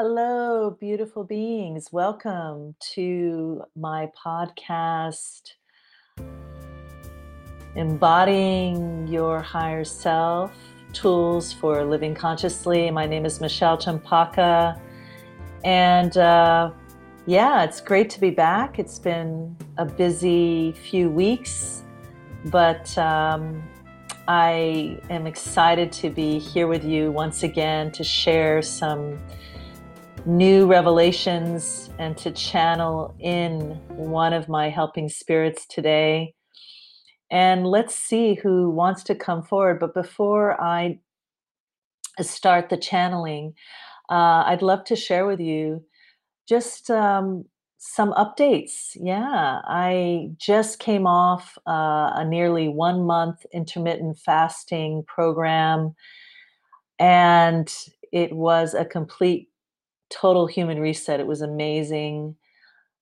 Hello, beautiful beings. Welcome to my podcast, Embodying Your Higher Self Tools for Living Consciously. My name is Michelle Champaka. And uh, yeah, it's great to be back. It's been a busy few weeks, but um, I am excited to be here with you once again to share some new revelations and to channel in one of my helping spirits today. And let's see who wants to come forward. But before I start the channeling, uh, I'd love to share with you just um, some updates. Yeah, I just came off uh, a nearly one month intermittent fasting program, and it was a complete total human reset. It was amazing.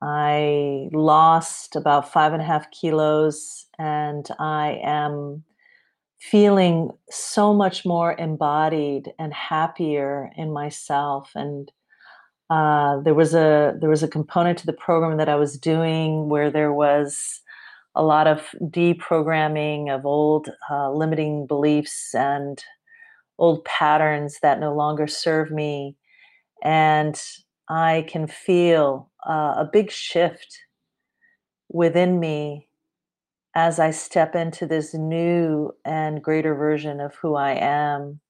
I lost about five and a half kilos, and I am feeling so much more embodied and happier in myself. And uh, there was a there was a component to the program that I was doing where there was a lot of deprogramming of old uh, limiting beliefs and old patterns that no longer serve me and I can feel uh, a big shift within me as I step into this new and greater version of who I am.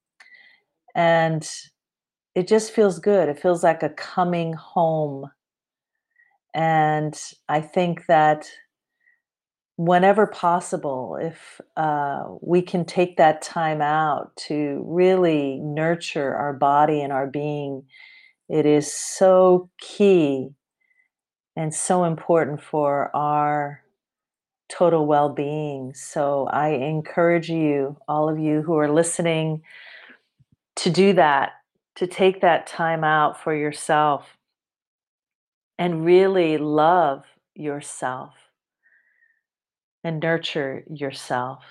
And it just feels good. It feels like a coming home. And I think that whenever possible, if uh, we can take that time out to really nurture our body and our being it is so key and so important for our total well being. So I encourage you, all of you who are listening, to do that, to take that time out for yourself and really love yourself and nurture yourself.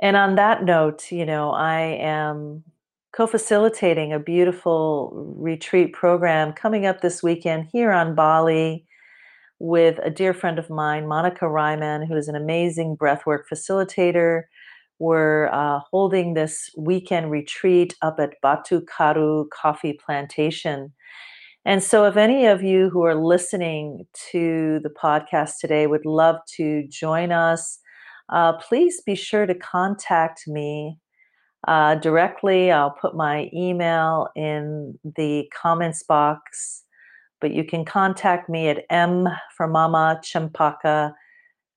And on that note, you know, I am co facilitating a beautiful retreat program coming up this weekend here on Bali with a dear friend of mine, Monica Ryman, who is an amazing breathwork facilitator. We're uh, holding this weekend retreat up at Batu Karu Coffee Plantation. And so, if any of you who are listening to the podcast today would love to join us, uh, please be sure to contact me uh, directly. I'll put my email in the comments box, but you can contact me at M for Mama Champaka,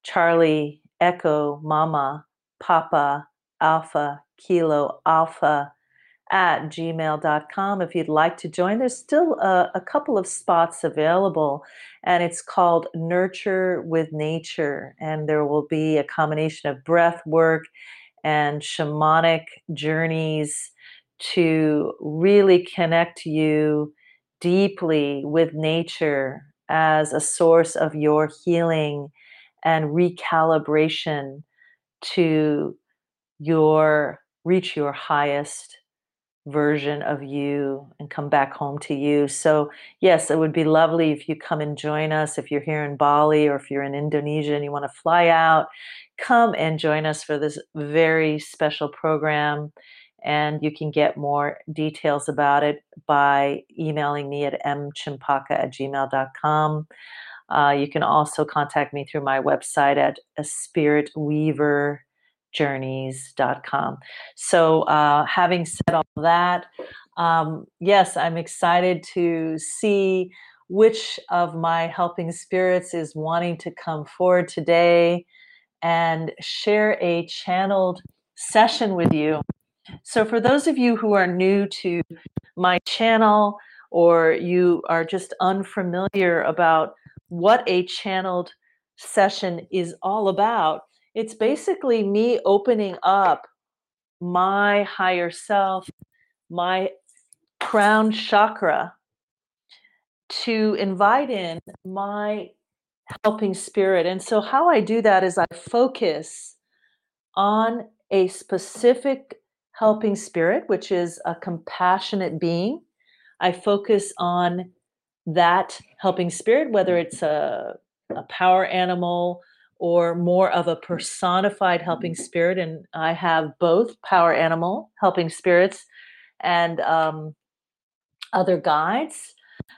Charlie Echo Mama Papa Alpha Kilo Alpha at gmail.com if you'd like to join. There's still a, a, couple of spots available, and it's called Nurture with Nature. And there will be a combination of breath work and shamanic journeys to really connect you deeply with nature as a source of your healing and recalibration to your reach your highest version of you and come back home to you. So, yes, it would be lovely if you come and join us. If you're here in Bali or if you're in Indonesia and you want to fly out, come and join us for this very special program. And you can get more details about it by emailing me at mchampaka at gmail.com. Uh, you can also contact me through my website at a spirit weaver journeys.com. So, uh, having said all that, um, yes, I'm excited to see which of my helping spirits is wanting to come forward today and share a channeled session with you. So, for those of you who are new to my channel or you are just unfamiliar about what a channeled session is all about, it's basically me opening up my higher self, my crown chakra to invite in my helping spirit. And so, how I do that is I focus on a specific helping spirit, which is a compassionate being, I focus on that helping spirit, whether it's a, a power animal or more of a personified helping spirit. And I have both power animal helping spirits and um, other guides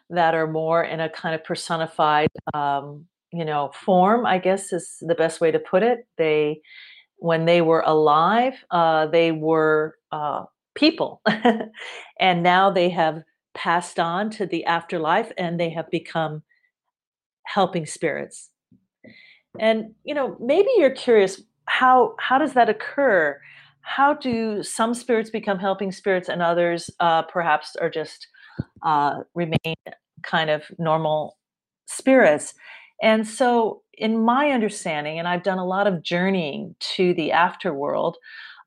that are more in a kind of personified, um, you know, form. I guess is the best way to put it. They, when they were alive, uh, they were uh, people, and now they have passed on to the afterlife, and they have become helping spirits. And you know, maybe you're curious how how does that occur? How do some spirits become helping spirits, and others uh, perhaps are just uh, remain kind of normal spirits? And so, in my understanding, and I've done a lot of journeying to the afterworld,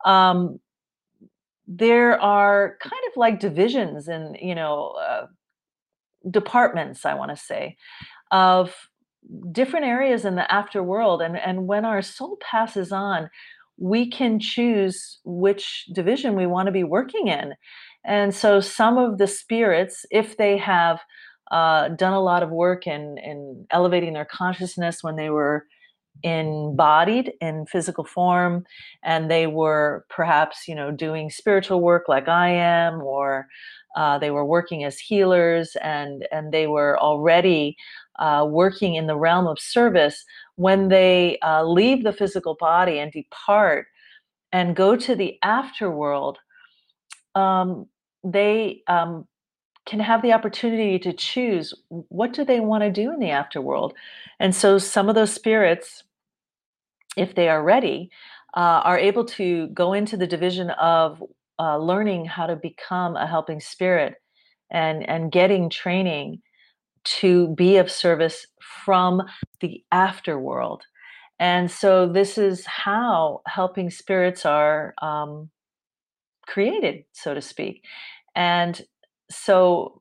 um, there are kind of like divisions and you know uh, departments. I want to say of different areas in the afterworld and and when our soul passes on we can choose which division we want to be working in and so some of the spirits if they have uh, done a lot of work in in elevating their consciousness when they were embodied in physical form and they were perhaps you know doing spiritual work like i am or uh, they were working as healers and and they were already uh, working in the realm of service when they uh, leave the physical body and depart and go to the afterworld um, they um, can have the opportunity to choose what do they want to do in the afterworld. And so some of those spirits if they are ready uh, are able to go into the division of uh, learning how to become a helping spirit and and getting training to be of service from the afterworld. And so this is how helping spirits are um, created so to speak. And so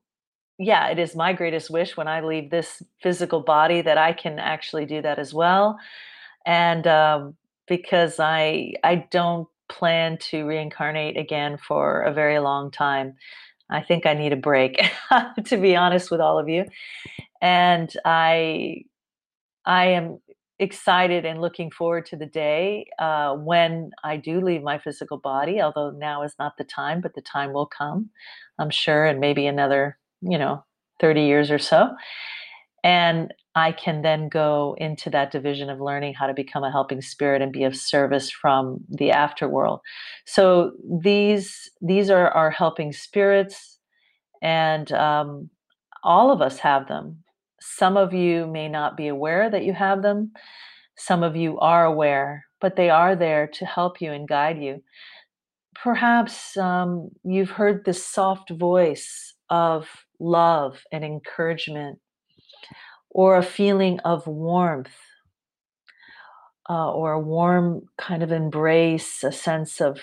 yeah it is my greatest wish when i leave this physical body that i can actually do that as well. And um, because i i don't plan to reincarnate again for a very long time. I think i need a break to be honest with all of you. And i i am excited and looking forward to the day uh, when i do leave my physical body although now is not the time but the time will come i'm sure and maybe another you know 30 years or so and I can then go into that division of learning how to become a helping spirit and be of service from the afterworld. So these these are our helping spirits, and um, all of us have them. Some of you may not be aware that you have them. Some of you are aware, but they are there to help you and guide you. Perhaps um, you've heard this soft voice of love and encouragement or a feeling of warmth uh, or a warm kind of embrace, a sense of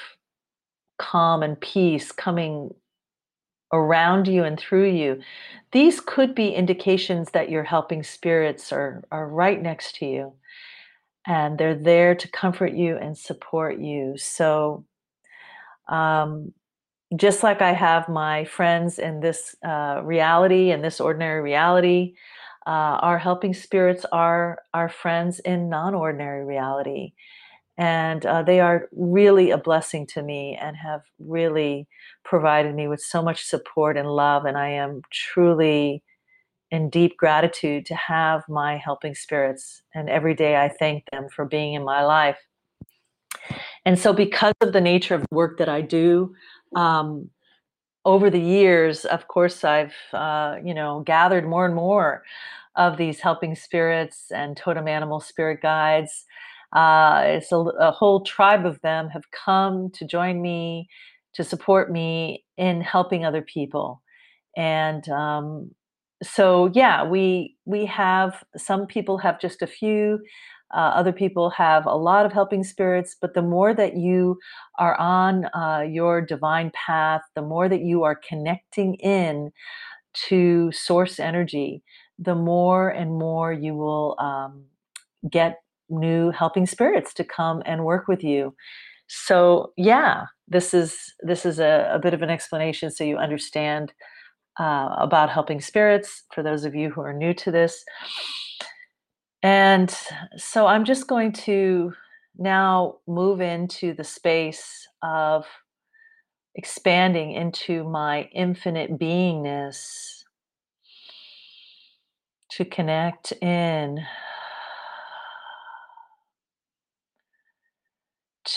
calm and peace coming around you and through you. These could be indications that your helping spirits are, are right next to you and they're there to comfort you and support you. So, um, just like I have my friends in this uh, reality, in this ordinary reality, uh, our helping spirits are our friends in non ordinary reality. And uh, they are really a blessing to me and have really provided me with so much support and love. And I am truly in deep gratitude to have my helping spirits. And every day I thank them for being in my life. And so, because of the nature of the work that I do, um, over the years, of course, I've uh, you know gathered more and more of these helping spirits and totem animal spirit guides. Uh, it's a, a, whole tribe of them have come to join me to support me in helping other people, and um, so yeah, we we have some people have just a few. Uh, other people have a lot of helping spirits, but the more that you are on uh, your divine path, the more that you are connecting in to source energy, the more and more you will um, get new helping spirits to come and work with you. So yeah, this is this is a, a bit of an explanation so you understand uh, about helping spirits for those of you who are new to this. And so I'm just going to now move into the space of expanding into my infinite beingness to connect in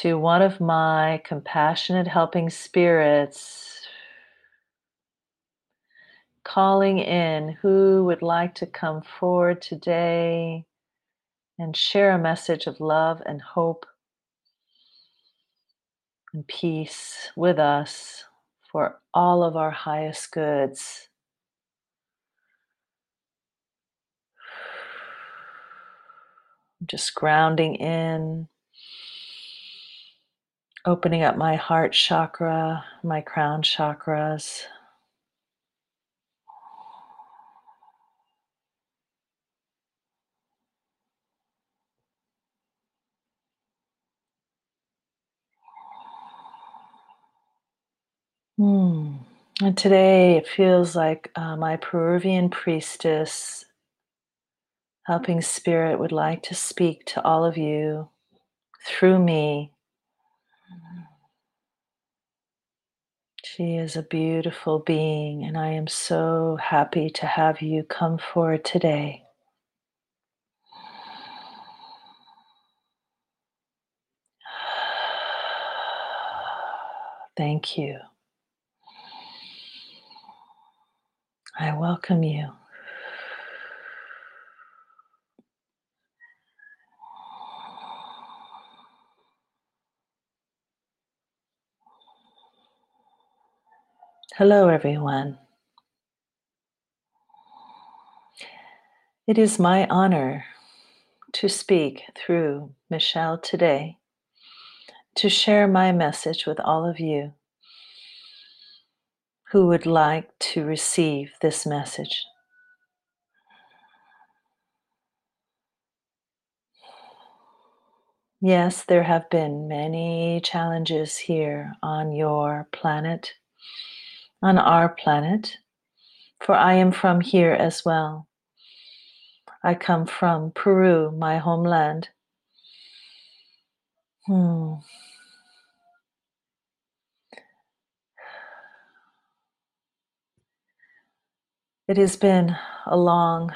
to one of my compassionate helping spirits calling in who would like to come forward today and share a message of love and hope and peace with us for all of our highest goods. Just grounding in, opening up my heart chakra, my crown chakras. Hmm. And today it feels like uh, my Peruvian priestess, helping spirit, would like to speak to all of you through me. She is a beautiful being, and I am so happy to have you come forward today. Thank you. I welcome you. Hello, everyone. It is my honor to speak through Michelle today, to share my message with all of you who would like to receive this message. Yes, there have been many challenges here on your planet, on our planet, for I am from here as well. I come from Peru, my homeland. Hmm. It has been a long,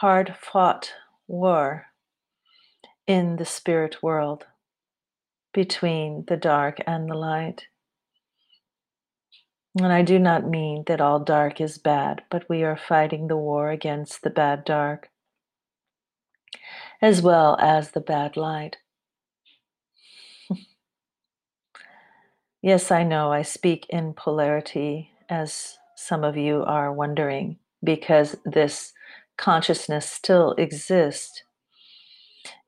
hard fought war in the spirit world between the dark and the light. And I do not mean that all dark is bad, but we are fighting the war against the bad dark as well as the bad light. yes, I know I speak in polarity as some of you are wondering, because this consciousness still exists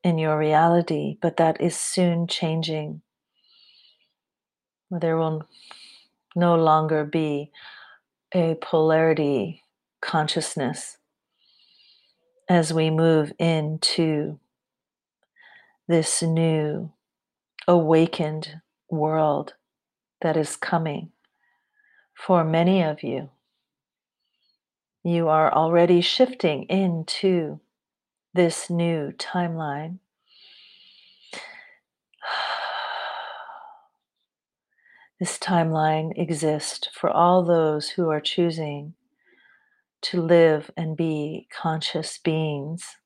in your reality, but that is soon changing. There will no longer be a polarity consciousness as we move into this new awakened world that is coming for many of you. You are already shifting into this new timeline. This timeline exists for all those who are choosing to live and be conscious beings,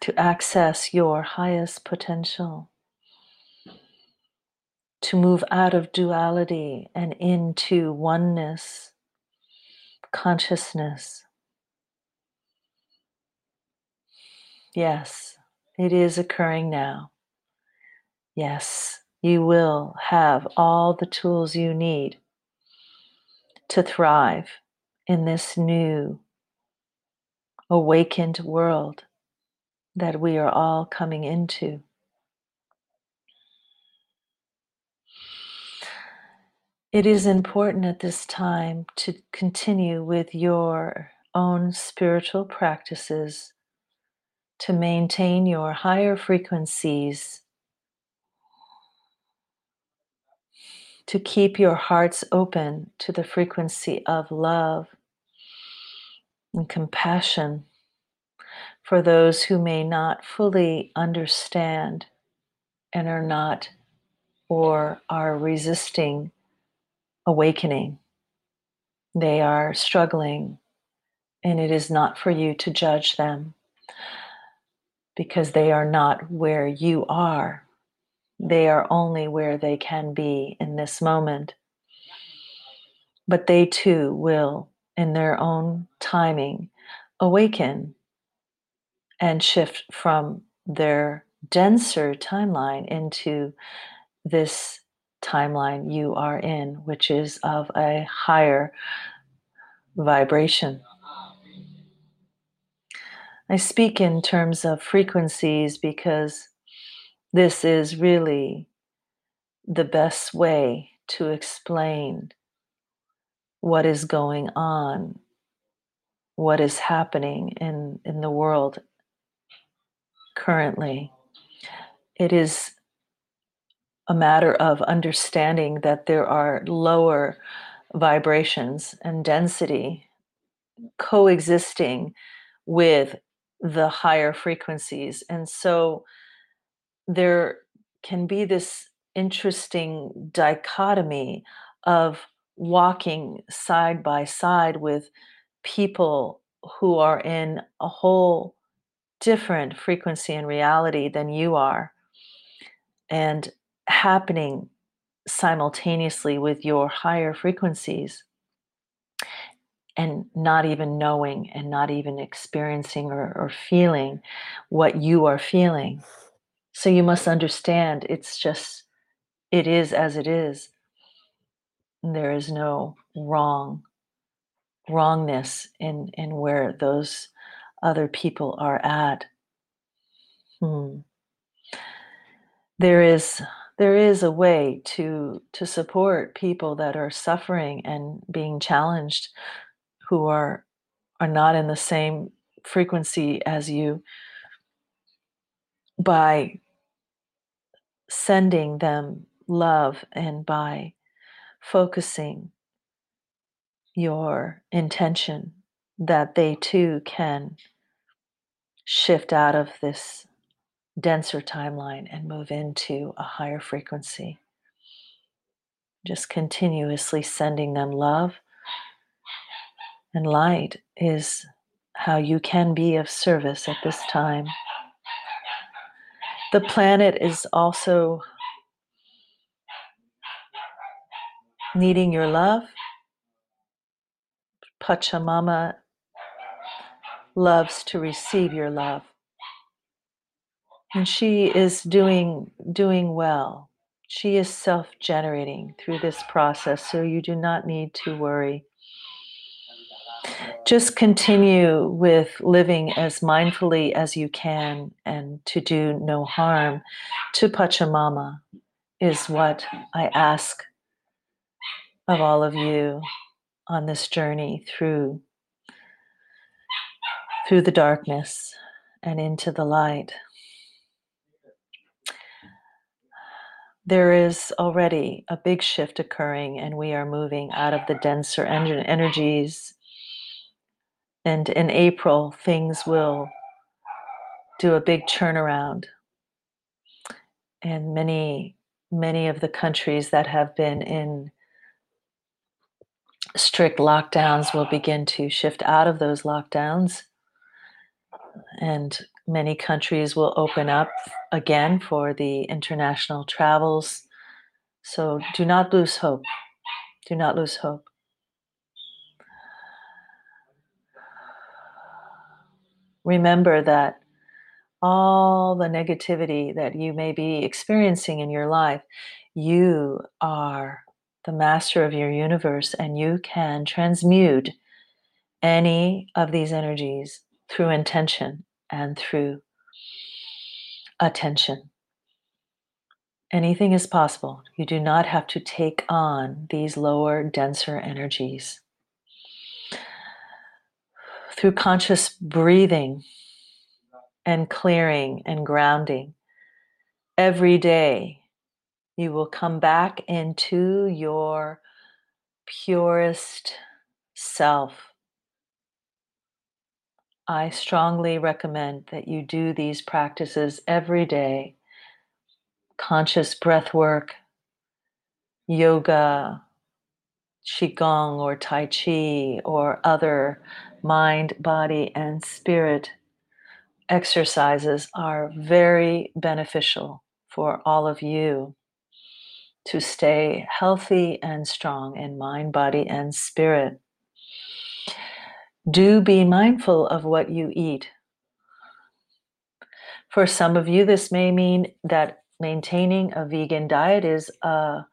to access your highest potential to move out of duality and into oneness, consciousness. Yes, it is occurring now. Yes, you will have all the tools you need to thrive in this new awakened world that we are all coming into. It is important at this time to continue with your own spiritual practices to maintain your higher frequencies, to keep your hearts open to the frequency of love and compassion for those who may not fully understand and are not or are resisting awakening. They are struggling, and it is not for you to judge them because they are not where you are. They are only where they can be in this moment. But they too will, in their own timing, awaken and shift from their denser timeline into this timeline you are in, which is of a higher vibration. I speak in terms of frequencies because this is really the best way to explain what is going on, what is happening in, in the world currently. It is a matter of understanding that there are lower vibrations and density coexisting with the higher frequencies. And so there can be this interesting dichotomy of walking side by side with people who are in a whole different frequency and reality than you are and happening simultaneously with your higher frequencies and not even knowing and not even experiencing or, or, feeling what you are feeling. So you must understand it's just, it is as it is. There is no wrong, wrongness in, in where those other people are at. Hmm. There is there is a way to to support people that are suffering and being challenged who are are not in the same frequency as you by sending them love and by focusing your intention that they too can shift out of this denser timeline and move into a higher frequency. Just continuously sending them love and light is how you can be of service at this time. The planet is also needing your love. Pachamama loves to receive your love. And she is doing doing well. She is self-generating through this process so you do not need to worry just continue with living as mindfully as you can and to do no harm to pachamama is what i ask of all of you on this journey through through the darkness and into the light there is already a big shift occurring, and we are moving out of the denser energies. And in April, things will do a big turnaround. And many, many of the countries that have been in strict lockdowns will begin to shift out of those lockdowns. And many countries will open up again for the international travels. So do not lose hope. Do not lose hope. Remember that all the negativity that you may be experiencing in your life, you are the master of your universe and you can transmute any of these energies through intention and through attention. Anything is possible. You do not have to take on these lower, denser energies. Through conscious breathing and clearing and grounding, every day You will come back into your purest self. I strongly recommend that you do these practices every day conscious breath work, yoga, Qigong or Tai Chi or other mind, body, and spirit exercises are very beneficial for all of you to stay healthy and strong in mind, body, and spirit. Do be mindful of what you eat. For some of you, this may mean that maintaining a vegan diet is a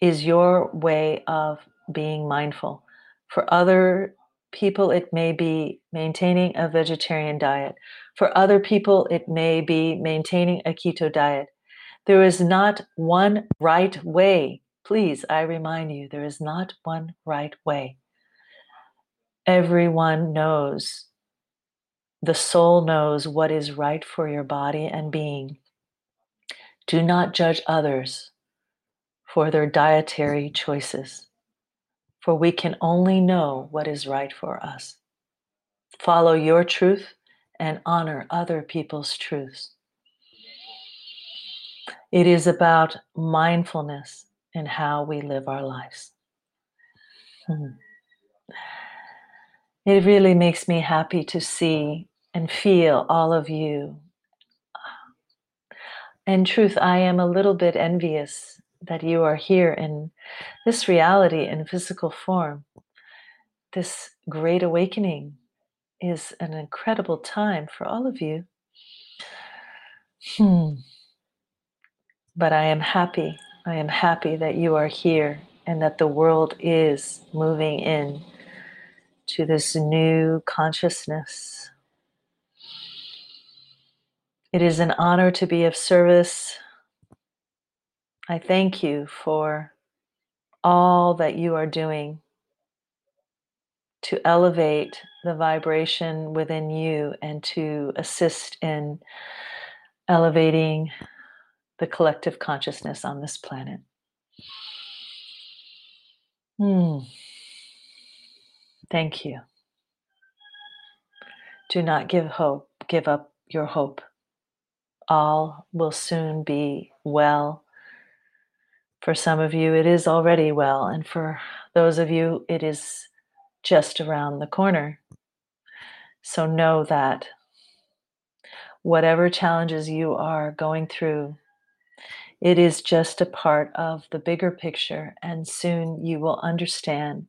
is your way of being mindful. For other people, it may be maintaining a vegetarian diet. For other people, it may be maintaining a keto diet. There is not one right way. Please, I remind you, there is not one right way. Everyone knows, the soul knows what is right for your body and being. Do not judge others for their dietary choices, for we can only know what is right for us. Follow your truth and honor other people's truths. It is about mindfulness in how we live our lives. Hmm. It really makes me happy to see and feel all of you. In truth, I am a little bit envious that you are here in this reality in physical form. This great awakening is an incredible time for all of you. Hmm. But I am happy. I am happy that you are here and that the world is moving in to this new consciousness. It is an honor to be of service I thank you for all that you are doing to elevate the vibration within you and to assist in elevating the collective consciousness on this planet. Hmm. Thank you. Do not give hope, give up your hope. All will soon be well for some of you, it is already well, and for those of you, it is just around the corner. So know that whatever challenges you are going through, it is just a part of the bigger picture, and soon you will understand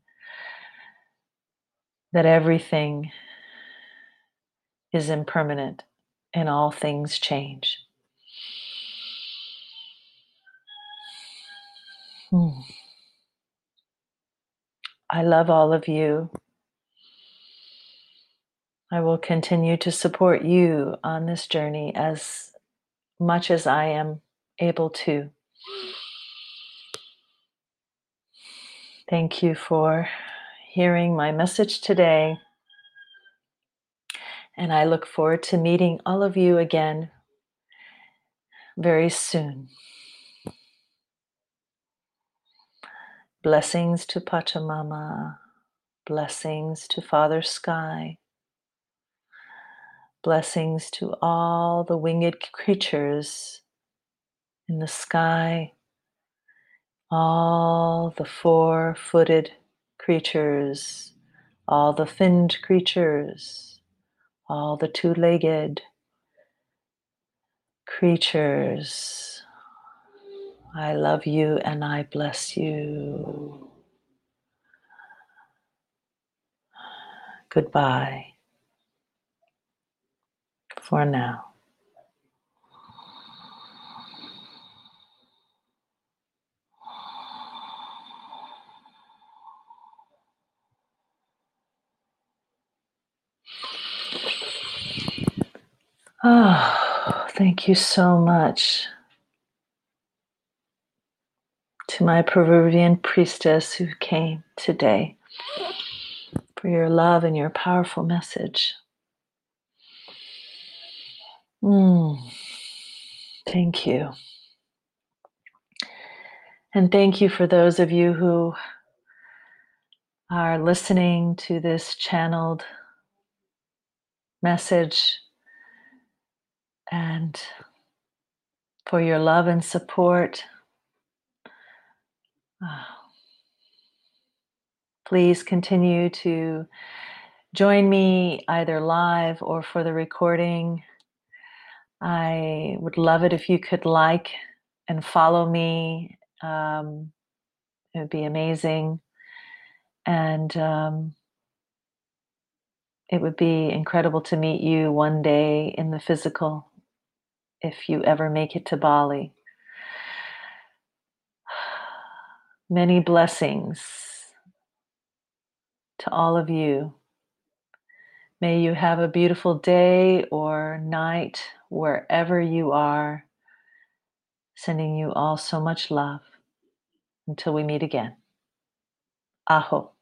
that everything is impermanent and all things change. Hmm. I love all of you. I will continue to support you on this journey as much as I am able to. Thank you for hearing my message today. And I look forward to meeting all of you again very soon. Blessings to Pachamama. Blessings to Father Sky. Blessings to all the winged creatures in the sky, all the four footed creatures, all the finned creatures, all the two legged creatures I love you and I bless you. Goodbye for now. Oh, thank you so much to my Peruvian priestess who came today for your love and your powerful message. Mm, thank you. And thank you for those of you who are listening to this channeled message and for your love and support. Please continue to join me either live or for the recording. I would love it if you could like and follow me. Um, it would be amazing. And um, it would be incredible to meet you one day in the physical if you ever make it to Bali. Many blessings to all of you. May you have a beautiful day or night wherever you are. Sending you all so much love. Until we meet again. Aho.